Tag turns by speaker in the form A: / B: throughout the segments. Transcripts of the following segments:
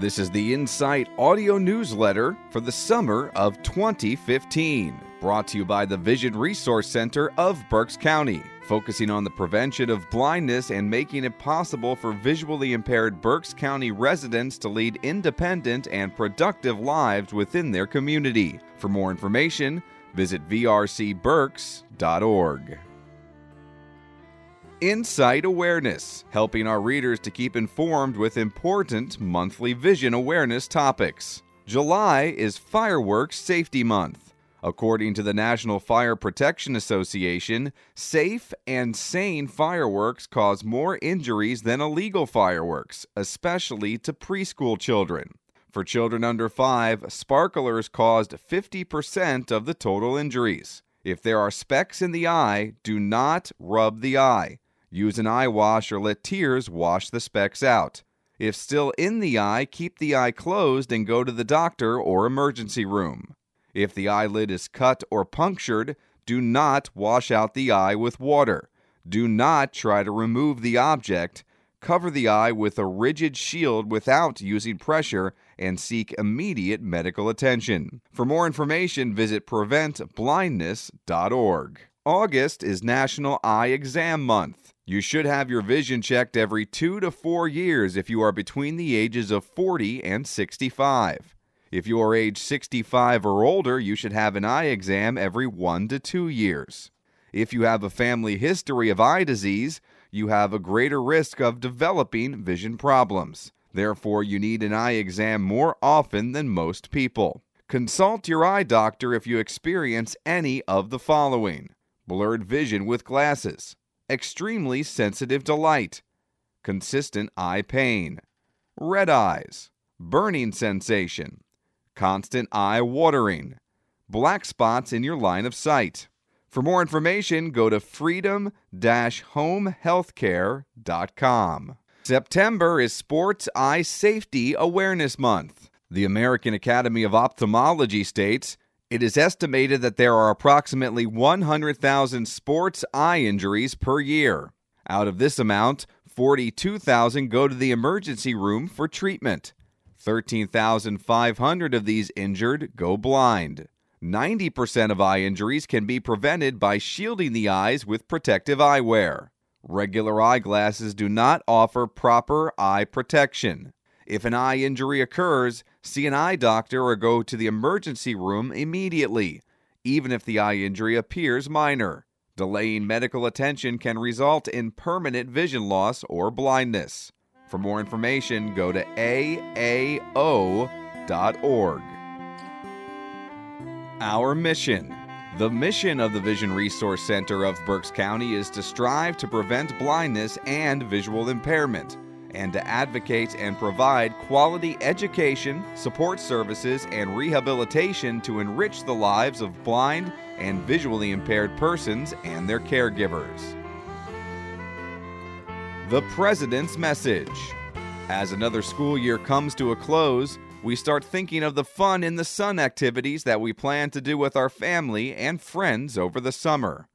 A: This is the Insight audio newsletter for the summer of 2015, brought to you by the Vision Resource Center of Berks County, focusing on the prevention of blindness and making it possible for visually impaired Berks County residents to lead independent and productive lives within their community. For more information, visit vrcberks.org. Insight Awareness, helping our readers to keep informed with important monthly vision awareness topics. July is Fireworks Safety Month. According to the National Fire Protection Association, safe and sane fireworks cause more injuries than illegal fireworks, especially to preschool children. For children under 5, sparklers caused 50% of the total injuries. If there are specks in the eye, do not rub the eye. Use an eye wash or let tears wash the specks out. If still in the eye, keep the eye closed and go to the doctor or emergency room. If the eyelid is cut or punctured, do not wash out the eye with water. Do not try to remove the object. Cover the eye with a rigid shield without using pressure and seek immediate medical attention. For more information, visit preventblindness.org. August is National Eye Exam Month. You should have your vision checked every two to four years if you are between the ages of 40 and 65. If you are age 65 or older, you should have an eye exam every one to two years. If you have a family history of eye disease, you have a greater risk of developing vision problems. Therefore, you need an eye exam more often than most people. Consult your eye doctor if you experience any of the following blurred vision with glasses, extremely sensitive to light, consistent eye pain, red eyes, burning sensation, constant eye watering, black spots in your line of sight. For more information, go to freedom homehealthcare.com. September is Sports Eye Safety Awareness Month. The American Academy of Ophthalmology states it is estimated that there are approximately 100,000 sports eye injuries per year. Out of this amount, 42,000 go to the emergency room for treatment. 13,500 of these injured go blind. 90% of eye injuries can be prevented by shielding the eyes with protective eyewear. Regular eyeglasses do not offer proper eye protection. If an eye injury occurs, see an eye doctor or go to the emergency room immediately, even if the eye injury appears minor. Delaying medical attention can result in permanent vision loss or blindness. For more information, go to aao.org. Our mission. The mission of the Vision Resource Center of Berks County is to strive to prevent blindness and visual impairment and to advocate and provide quality education, support services, and rehabilitation to enrich the lives of blind and visually impaired persons and their caregivers. The President's Message As another school year comes to a close, we start thinking of the fun in the sun activities that we plan to do with our family and friends over the summer.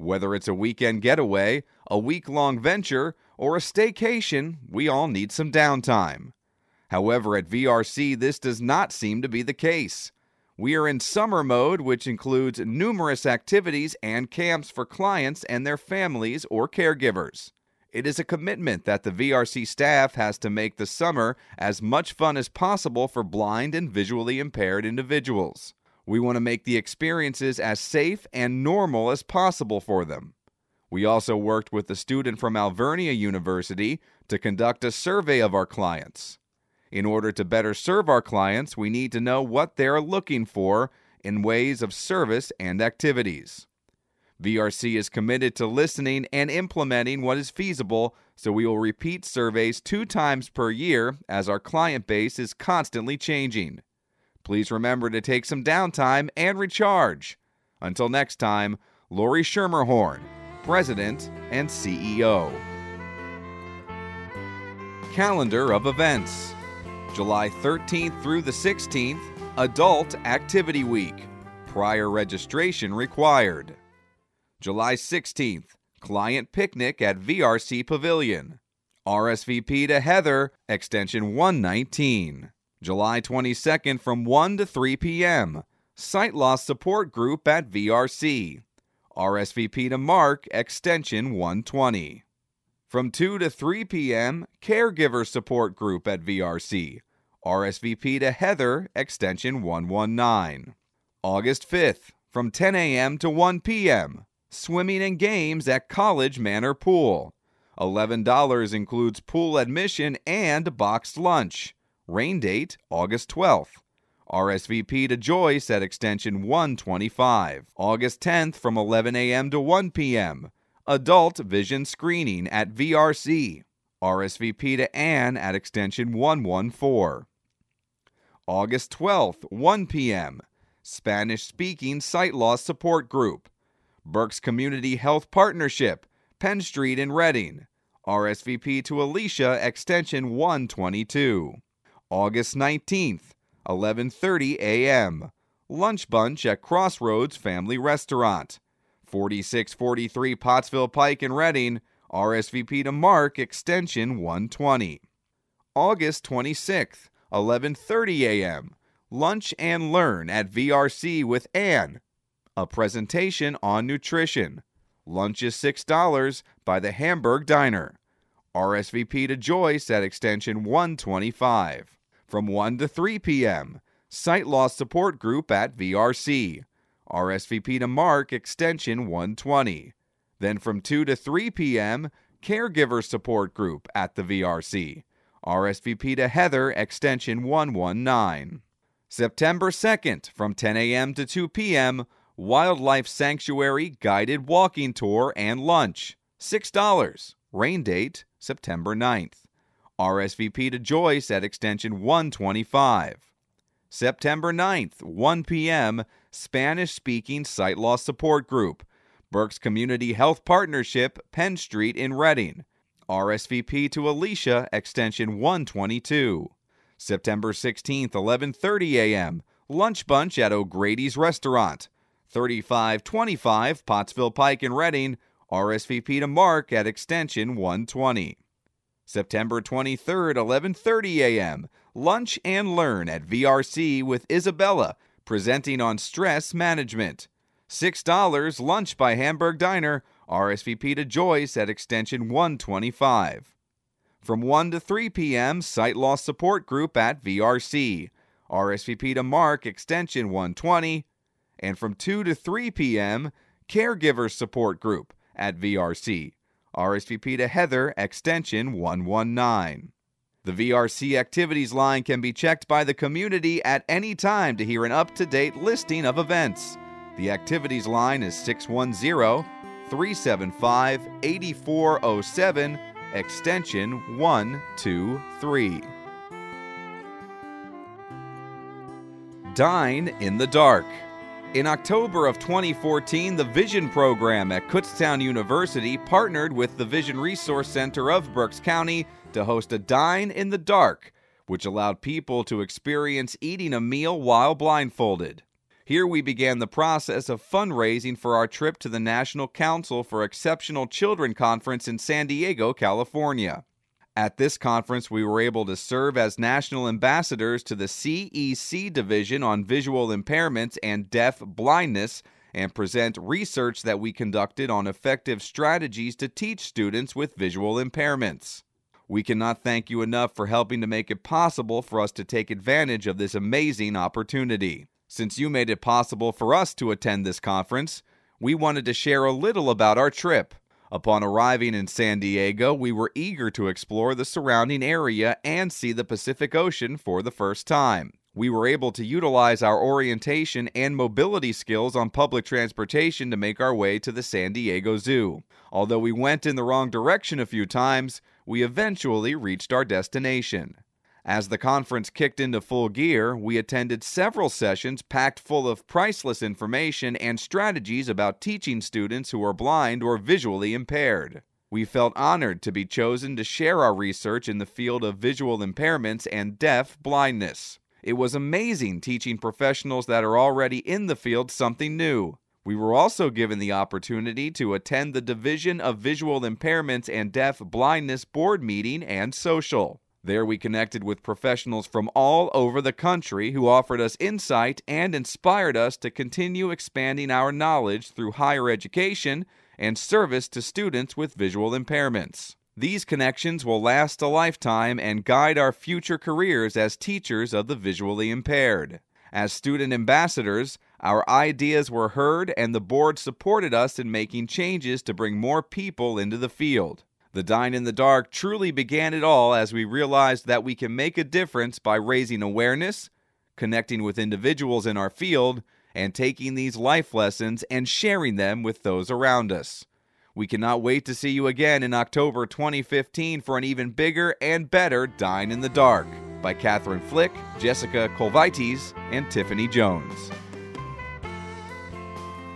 A: Whether it's a weekend getaway, a week long venture, or a staycation, we all need some downtime. However, at VRC, this does not seem to be the case. We are in summer mode, which includes numerous activities and camps for clients and their families or caregivers. It is a commitment that the VRC staff has to make the summer as much fun as possible for blind and visually impaired individuals. We want to make the experiences as safe and normal as possible for them. We also worked with a student from Alvernia University to conduct a survey of our clients. In order to better serve our clients, we need to know what they are looking for in ways of service and activities. VRC is committed to listening and implementing what is feasible, so we will repeat surveys two times per year as our client base is constantly changing. Please remember to take some downtime and recharge. Until next time, Lori Schermerhorn, President and CEO. Calendar of events July 13th through the 16th, Adult Activity Week. Prior registration required. July 16th, Client Picnic at VRC Pavilion. RSVP to Heather, extension 119. July 22nd from 1 to 3 p.m. Sight Loss Support Group at VRC. RSVP to Mark, extension 120. From 2 to 3 p.m., Caregiver Support Group at VRC. RSVP to Heather, extension 119. August 5th, from 10 a.m. to 1 p.m., Swimming and Games at College Manor Pool. $11 includes pool admission and boxed lunch. Rain date August 12th. RSVP to Joyce at extension 125. August 10th from 11 a.m. to 1 p.m. Adult vision screening at VRC. RSVP to Anne at extension 114. August 12th, 1 p.m. Spanish speaking sight loss support group. Berks Community Health Partnership, Penn Street in Reading. RSVP to Alicia extension 122. August 19th, 11:30 a.m. Lunch bunch at Crossroads Family Restaurant. 4643 Pottsville Pike in Reading. RSVP to Mark extension 120. August 26th, 11:30 a.m. Lunch and learn at VRC with Anne. A presentation on nutrition. Lunch is $6 by the Hamburg Diner. RSVP to Joyce at extension 125 from 1 to 3 p.m. Sight Loss Support Group at VRC. RSVP to Mark, extension 120. Then from 2 to 3 p.m., Caregiver Support Group at the VRC. RSVP to Heather, extension 119. September 2nd, from 10 a.m. to 2 p.m., Wildlife Sanctuary guided walking tour and lunch. $6. Rain date September 9th. RSVP to Joyce at extension 125. September 9th, 1 p.m., Spanish speaking sight loss support group. Berks Community Health Partnership, Penn Street in Reading. RSVP to Alicia, extension 122. September 16th, 11:30 a.m. Lunch bunch at O'Grady's Restaurant. 3525 Pottsville Pike in Reading. RSVP to Mark at extension 120. September 23rd, 11:30 a.m. Lunch and learn at VRC with Isabella, presenting on stress management. $6 lunch by Hamburg Diner, RSVP to Joyce at extension 125. From 1 to 3 p.m., Sight Loss Support Group at VRC, RSVP to Mark extension 120. And from 2 to 3 p.m., Caregiver Support Group at VRC, RSVP to Heather, extension 119. The VRC activities line can be checked by the community at any time to hear an up to date listing of events. The activities line is 610 375 8407, extension 123. Dine in the Dark. In October of 2014, the Vision program at Kutztown University partnered with the Vision Resource Center of Berks County to host a Dine in the Dark, which allowed people to experience eating a meal while blindfolded. Here we began the process of fundraising for our trip to the National Council for Exceptional Children Conference in San Diego, California. At this conference, we were able to serve as national ambassadors to the CEC Division on Visual Impairments and Deaf Blindness and present research that we conducted on effective strategies to teach students with visual impairments. We cannot thank you enough for helping to make it possible for us to take advantage of this amazing opportunity. Since you made it possible for us to attend this conference, we wanted to share a little about our trip. Upon arriving in San Diego, we were eager to explore the surrounding area and see the Pacific Ocean for the first time. We were able to utilize our orientation and mobility skills on public transportation to make our way to the San Diego Zoo. Although we went in the wrong direction a few times, we eventually reached our destination. As the conference kicked into full gear, we attended several sessions packed full of priceless information and strategies about teaching students who are blind or visually impaired. We felt honored to be chosen to share our research in the field of visual impairments and deaf blindness. It was amazing teaching professionals that are already in the field something new. We were also given the opportunity to attend the Division of Visual Impairments and Deaf Blindness Board meeting and social. There we connected with professionals from all over the country who offered us insight and inspired us to continue expanding our knowledge through higher education and service to students with visual impairments. These connections will last a lifetime and guide our future careers as teachers of the visually impaired. As student ambassadors, our ideas were heard and the board supported us in making changes to bring more people into the field. The Dine in the Dark truly began it all as we realized that we can make a difference by raising awareness, connecting with individuals in our field, and taking these life lessons and sharing them with those around us. We cannot wait to see you again in October 2015 for an even bigger and better Dine in the Dark by Catherine Flick, Jessica Colvites, and Tiffany Jones.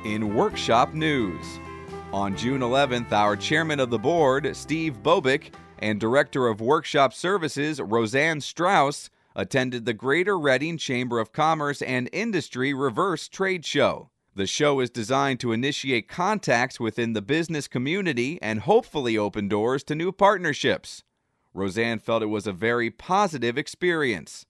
A: In workshop news, on June 11th, our chairman of the board, Steve Bobick, and director of workshop services, Roseanne Strauss, attended the Greater Reading Chamber of Commerce and Industry Reverse Trade Show. The show is designed to initiate contacts within the business community and hopefully open doors to new partnerships. Roseanne felt it was a very positive experience.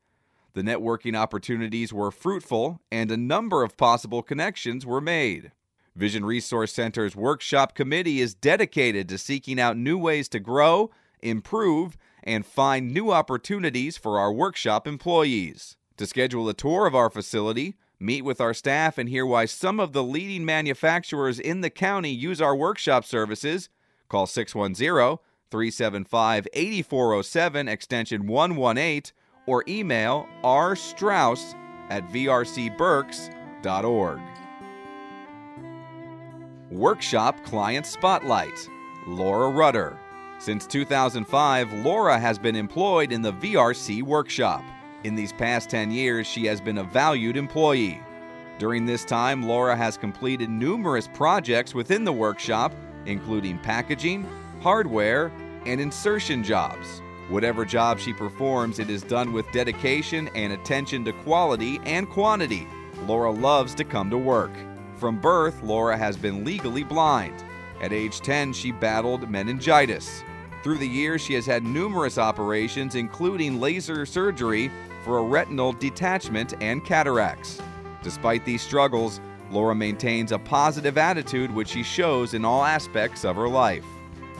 A: The networking opportunities were fruitful and a number of possible connections were made. Vision Resource Center's workshop committee is dedicated to seeking out new ways to grow, improve, and find new opportunities for our workshop employees. To schedule a tour of our facility, meet with our staff, and hear why some of the leading manufacturers in the county use our workshop services, call 610 375 8407 extension 118 or email rstrauss at vrcberks.org. Workshop Client Spotlight Laura Rudder. Since 2005, Laura has been employed in the VRC workshop. In these past 10 years, she has been a valued employee. During this time, Laura has completed numerous projects within the workshop, including packaging, hardware, and insertion jobs. Whatever job she performs, it is done with dedication and attention to quality and quantity. Laura loves to come to work. From birth, Laura has been legally blind. At age 10, she battled meningitis. Through the years, she has had numerous operations, including laser surgery for a retinal detachment and cataracts. Despite these struggles, Laura maintains a positive attitude which she shows in all aspects of her life.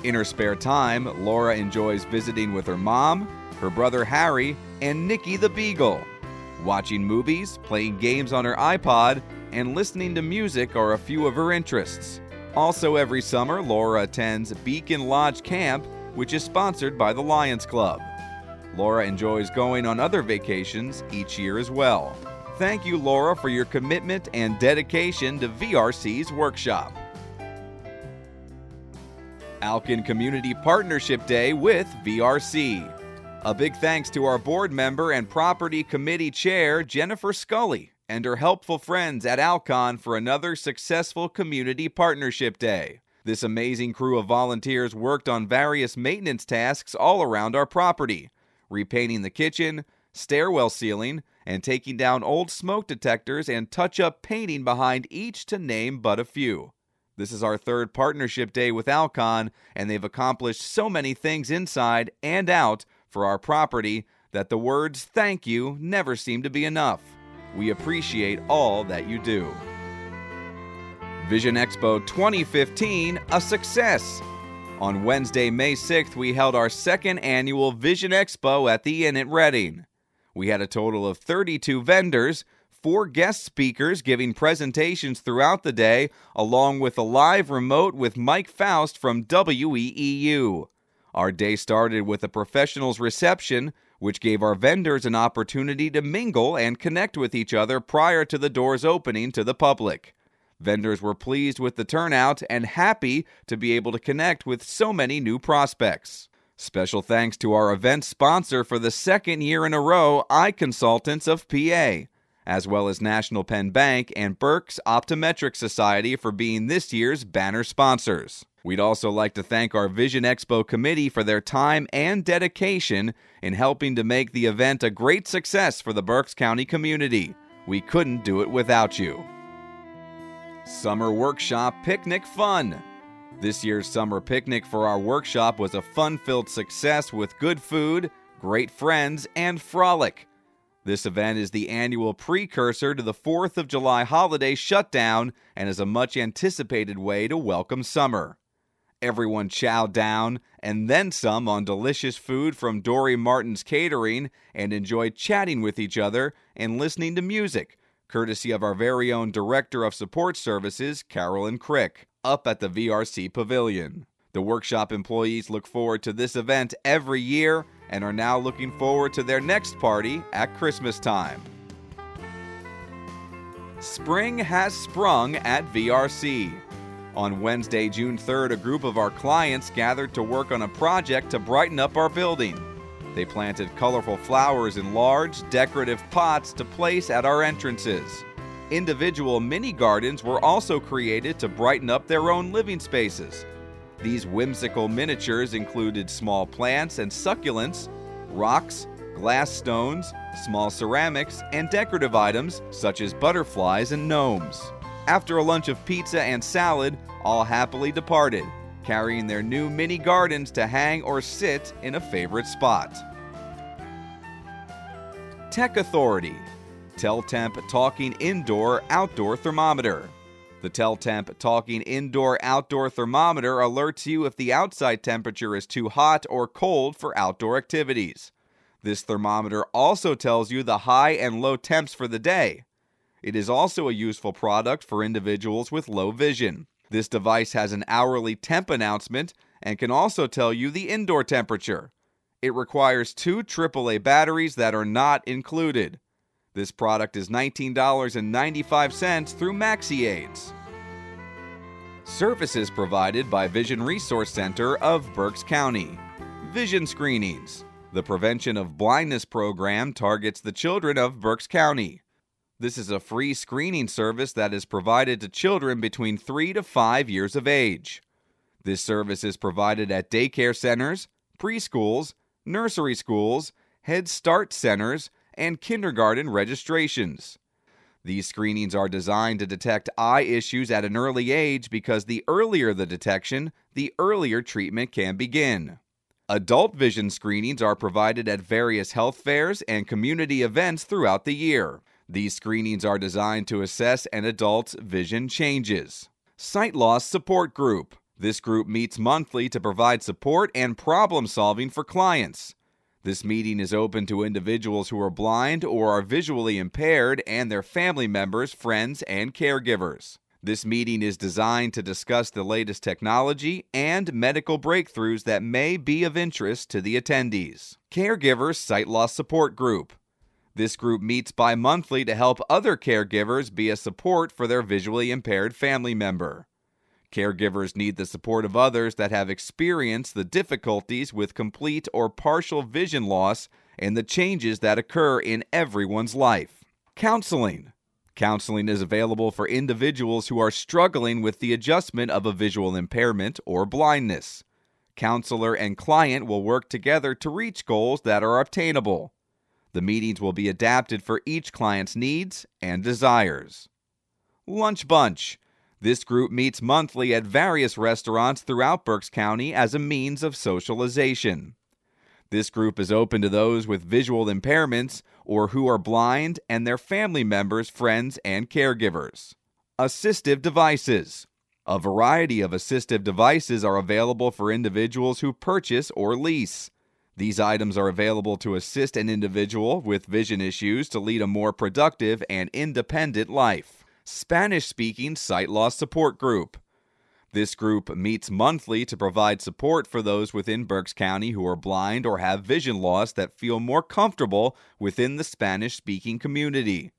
A: In her spare time, Laura enjoys visiting with her mom, her brother Harry, and Nikki the Beagle. Watching movies, playing games on her iPod, and listening to music are a few of her interests. Also, every summer, Laura attends Beacon Lodge Camp, which is sponsored by the Lions Club. Laura enjoys going on other vacations each year as well. Thank you, Laura, for your commitment and dedication to VRC's workshop. Alcon Community Partnership Day with VRC. A big thanks to our board member and property committee chair, Jennifer Scully, and her helpful friends at Alcon for another successful Community Partnership Day. This amazing crew of volunteers worked on various maintenance tasks all around our property repainting the kitchen, stairwell ceiling, and taking down old smoke detectors and touch up painting behind each, to name but a few. This is our third partnership day with Alcon, and they've accomplished so many things inside and out for our property that the words thank you never seem to be enough. We appreciate all that you do. Vision Expo 2015, a success. On Wednesday, May 6th, we held our second annual Vision Expo at the Inn at Reading. We had a total of 32 vendors, four guest speakers giving presentations throughout the day, along with a live remote with Mike Faust from WEEU. Our day started with a professionals reception, which gave our vendors an opportunity to mingle and connect with each other prior to the doors opening to the public. Vendors were pleased with the turnout and happy to be able to connect with so many new prospects. Special thanks to our event sponsor for the second year in a row, Eye Consultants of PA, as well as National Penn Bank and Berks Optometric Society for being this year's banner sponsors. We'd also like to thank our Vision Expo committee for their time and dedication in helping to make the event a great success for the Berks County community. We couldn't do it without you. Summer Workshop Picnic Fun. This year's summer picnic for our workshop was a fun filled success with good food, great friends, and frolic. This event is the annual precursor to the 4th of July holiday shutdown and is a much anticipated way to welcome summer. Everyone chow down and then some on delicious food from Dory Martin's Catering and enjoy chatting with each other and listening to music, courtesy of our very own Director of Support Services, Carolyn Crick, up at the VRC Pavilion. The workshop employees look forward to this event every year and are now looking forward to their next party at Christmas time. Spring has sprung at VRC. On Wednesday, June 3rd, a group of our clients gathered to work on a project to brighten up our building. They planted colorful flowers in large, decorative pots to place at our entrances. Individual mini gardens were also created to brighten up their own living spaces. These whimsical miniatures included small plants and succulents, rocks, glass stones, small ceramics, and decorative items such as butterflies and gnomes. After a lunch of pizza and salad, all happily departed, carrying their new mini gardens to hang or sit in a favorite spot. Tech Authority Teltemp Talking Indoor Outdoor Thermometer. The Teltemp Talking Indoor Outdoor Thermometer alerts you if the outside temperature is too hot or cold for outdoor activities. This thermometer also tells you the high and low temps for the day. It is also a useful product for individuals with low vision. This device has an hourly temp announcement and can also tell you the indoor temperature. It requires two AAA batteries that are not included. This product is $19.95 through MaxiAids. Services provided by Vision Resource Center of Berks County. Vision Screenings. The Prevention of Blindness program targets the children of Berks County. This is a free screening service that is provided to children between 3 to 5 years of age. This service is provided at daycare centers, preschools, nursery schools, Head Start centers, and kindergarten registrations. These screenings are designed to detect eye issues at an early age because the earlier the detection, the earlier treatment can begin. Adult vision screenings are provided at various health fairs and community events throughout the year. These screenings are designed to assess an adult's vision changes. Sight Loss Support Group. This group meets monthly to provide support and problem solving for clients. This meeting is open to individuals who are blind or are visually impaired and their family members, friends, and caregivers. This meeting is designed to discuss the latest technology and medical breakthroughs that may be of interest to the attendees. Caregivers Sight Loss Support Group. This group meets bi monthly to help other caregivers be a support for their visually impaired family member. Caregivers need the support of others that have experienced the difficulties with complete or partial vision loss and the changes that occur in everyone's life. Counseling. Counseling is available for individuals who are struggling with the adjustment of a visual impairment or blindness. Counselor and client will work together to reach goals that are obtainable. The meetings will be adapted for each client's needs and desires. Lunch Bunch. This group meets monthly at various restaurants throughout Berks County as a means of socialization. This group is open to those with visual impairments or who are blind and their family members, friends, and caregivers. Assistive devices. A variety of assistive devices are available for individuals who purchase or lease. These items are available to assist an individual with vision issues to lead a more productive and independent life. Spanish speaking Sight Loss Support Group. This group meets monthly to provide support for those within Berks County who are blind or have vision loss that feel more comfortable within the Spanish speaking community.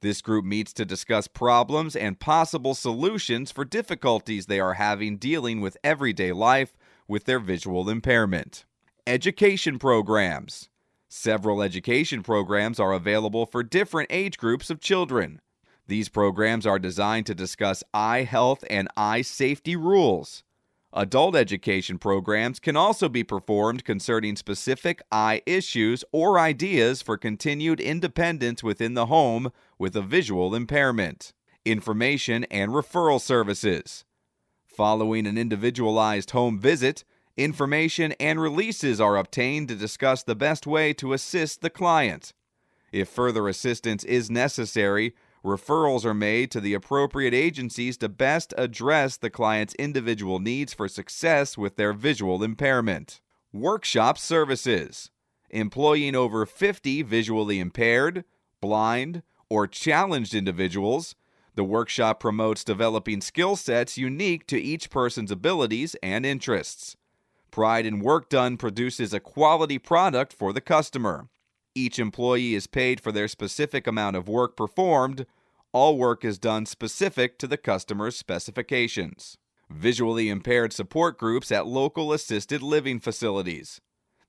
A: This group meets to discuss problems and possible solutions for difficulties they are having dealing with everyday life with their visual impairment. Education programs. Several education programs are available for different age groups of children. These programs are designed to discuss eye health and eye safety rules. Adult education programs can also be performed concerning specific eye issues or ideas for continued independence within the home with a visual impairment. information and referral services. Following an individualized home visit, information and releases are obtained to discuss the best way to assist the client. If further assistance is necessary, referrals are made to the appropriate agencies to best address the client's individual needs for success with their visual impairment. Workshop services. Employing over 50 visually impaired, blind, or challenged individuals, the workshop promotes developing skill sets unique to each person's abilities and interests. Pride in Work Done produces a quality product for the customer. Each employee is paid for their specific amount of work performed. All work is done specific to the customer's specifications. Visually impaired support groups at local assisted living facilities.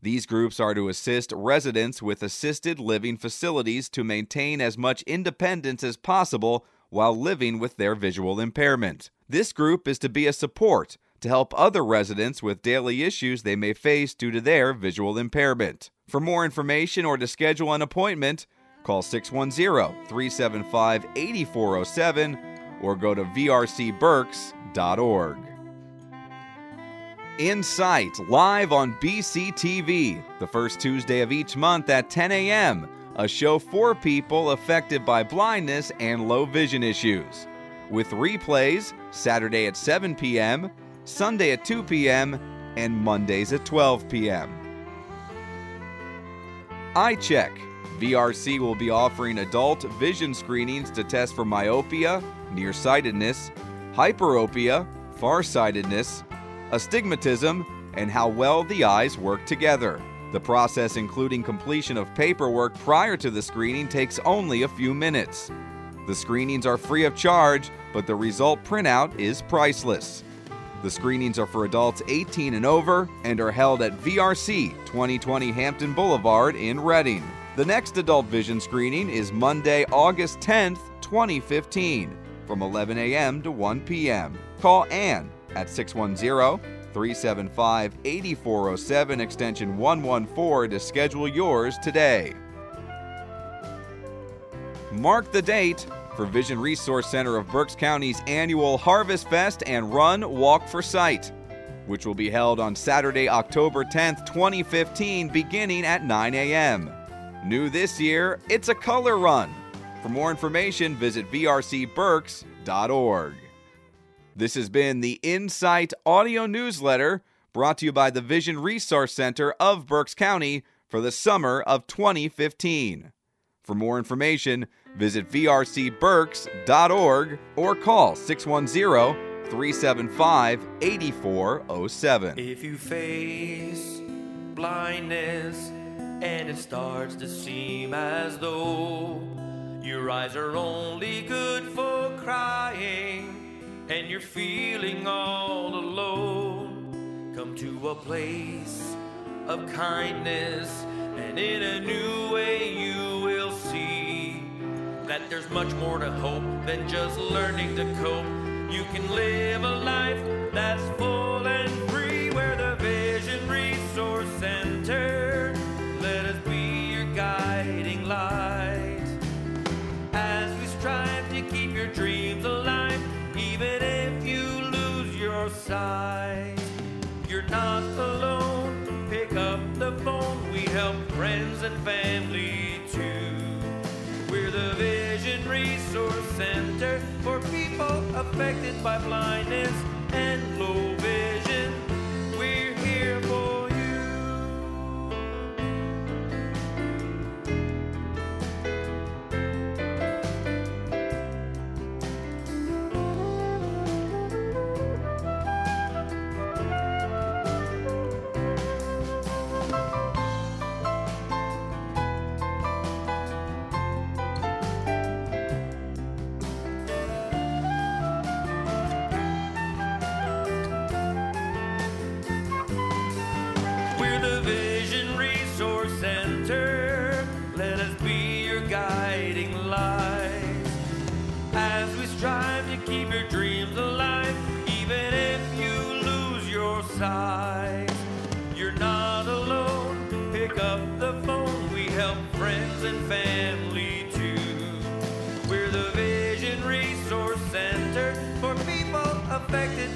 A: These groups are to assist residents with assisted living facilities to maintain as much independence as possible while living with their visual impairment. This group is to be a support to help other residents with daily issues they may face due to their visual impairment. For more information or to schedule an appointment, call 610 375 8407 or go to vrcberks.org. Insight, live on BCTV, the first Tuesday of each month at 10 a.m., a show for people affected by blindness and low vision issues. With replays Saturday at 7 p.m., Sunday at 2 p.m., and Mondays at 12 p.m. iCheck. VRC will be offering adult vision screenings to test for myopia, nearsightedness, hyperopia, farsightedness, astigmatism, and how well the eyes work together. The process, including completion of paperwork prior to the screening, takes only a few minutes. The screenings are free of charge, but the result printout is priceless. The screenings are for adults 18 and over and are held at VRC 2020 Hampton Boulevard in Reading. The next adult vision screening is Monday, August 10th, 2015, from 11 a.m. to 1 p.m. Call Ann at 610 375 8407 extension 114 to schedule yours today. Mark the date for Vision Resource Center of Berks County's annual Harvest Fest and Run Walk for Sight, which will be held on Saturday, October 10th, 2015, beginning at 9 a.m. New this year, it's a color run. For more information, visit vrcberks.org. This has been the Insight audio newsletter brought to you by the Vision Resource Center of Berks County for the summer of 2015. For more information, visit vrcberks.org or call 610 375 8407.
B: If you face blindness and it starts to seem as though your eyes are only good for crying and you're feeling all alone, come to a place of kindness and in a new way you that there's much more to hope than just learning to cope. You can live a life that's full and free where the Vision Resource Center let us be your guiding light as we strive to keep your dreams alive even if you lose your sight. You're not alone. Pick up the phone. We help friends and family too. We're the Vision Resource Center for people affected by blindness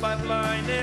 B: if I'm blinded. Eh?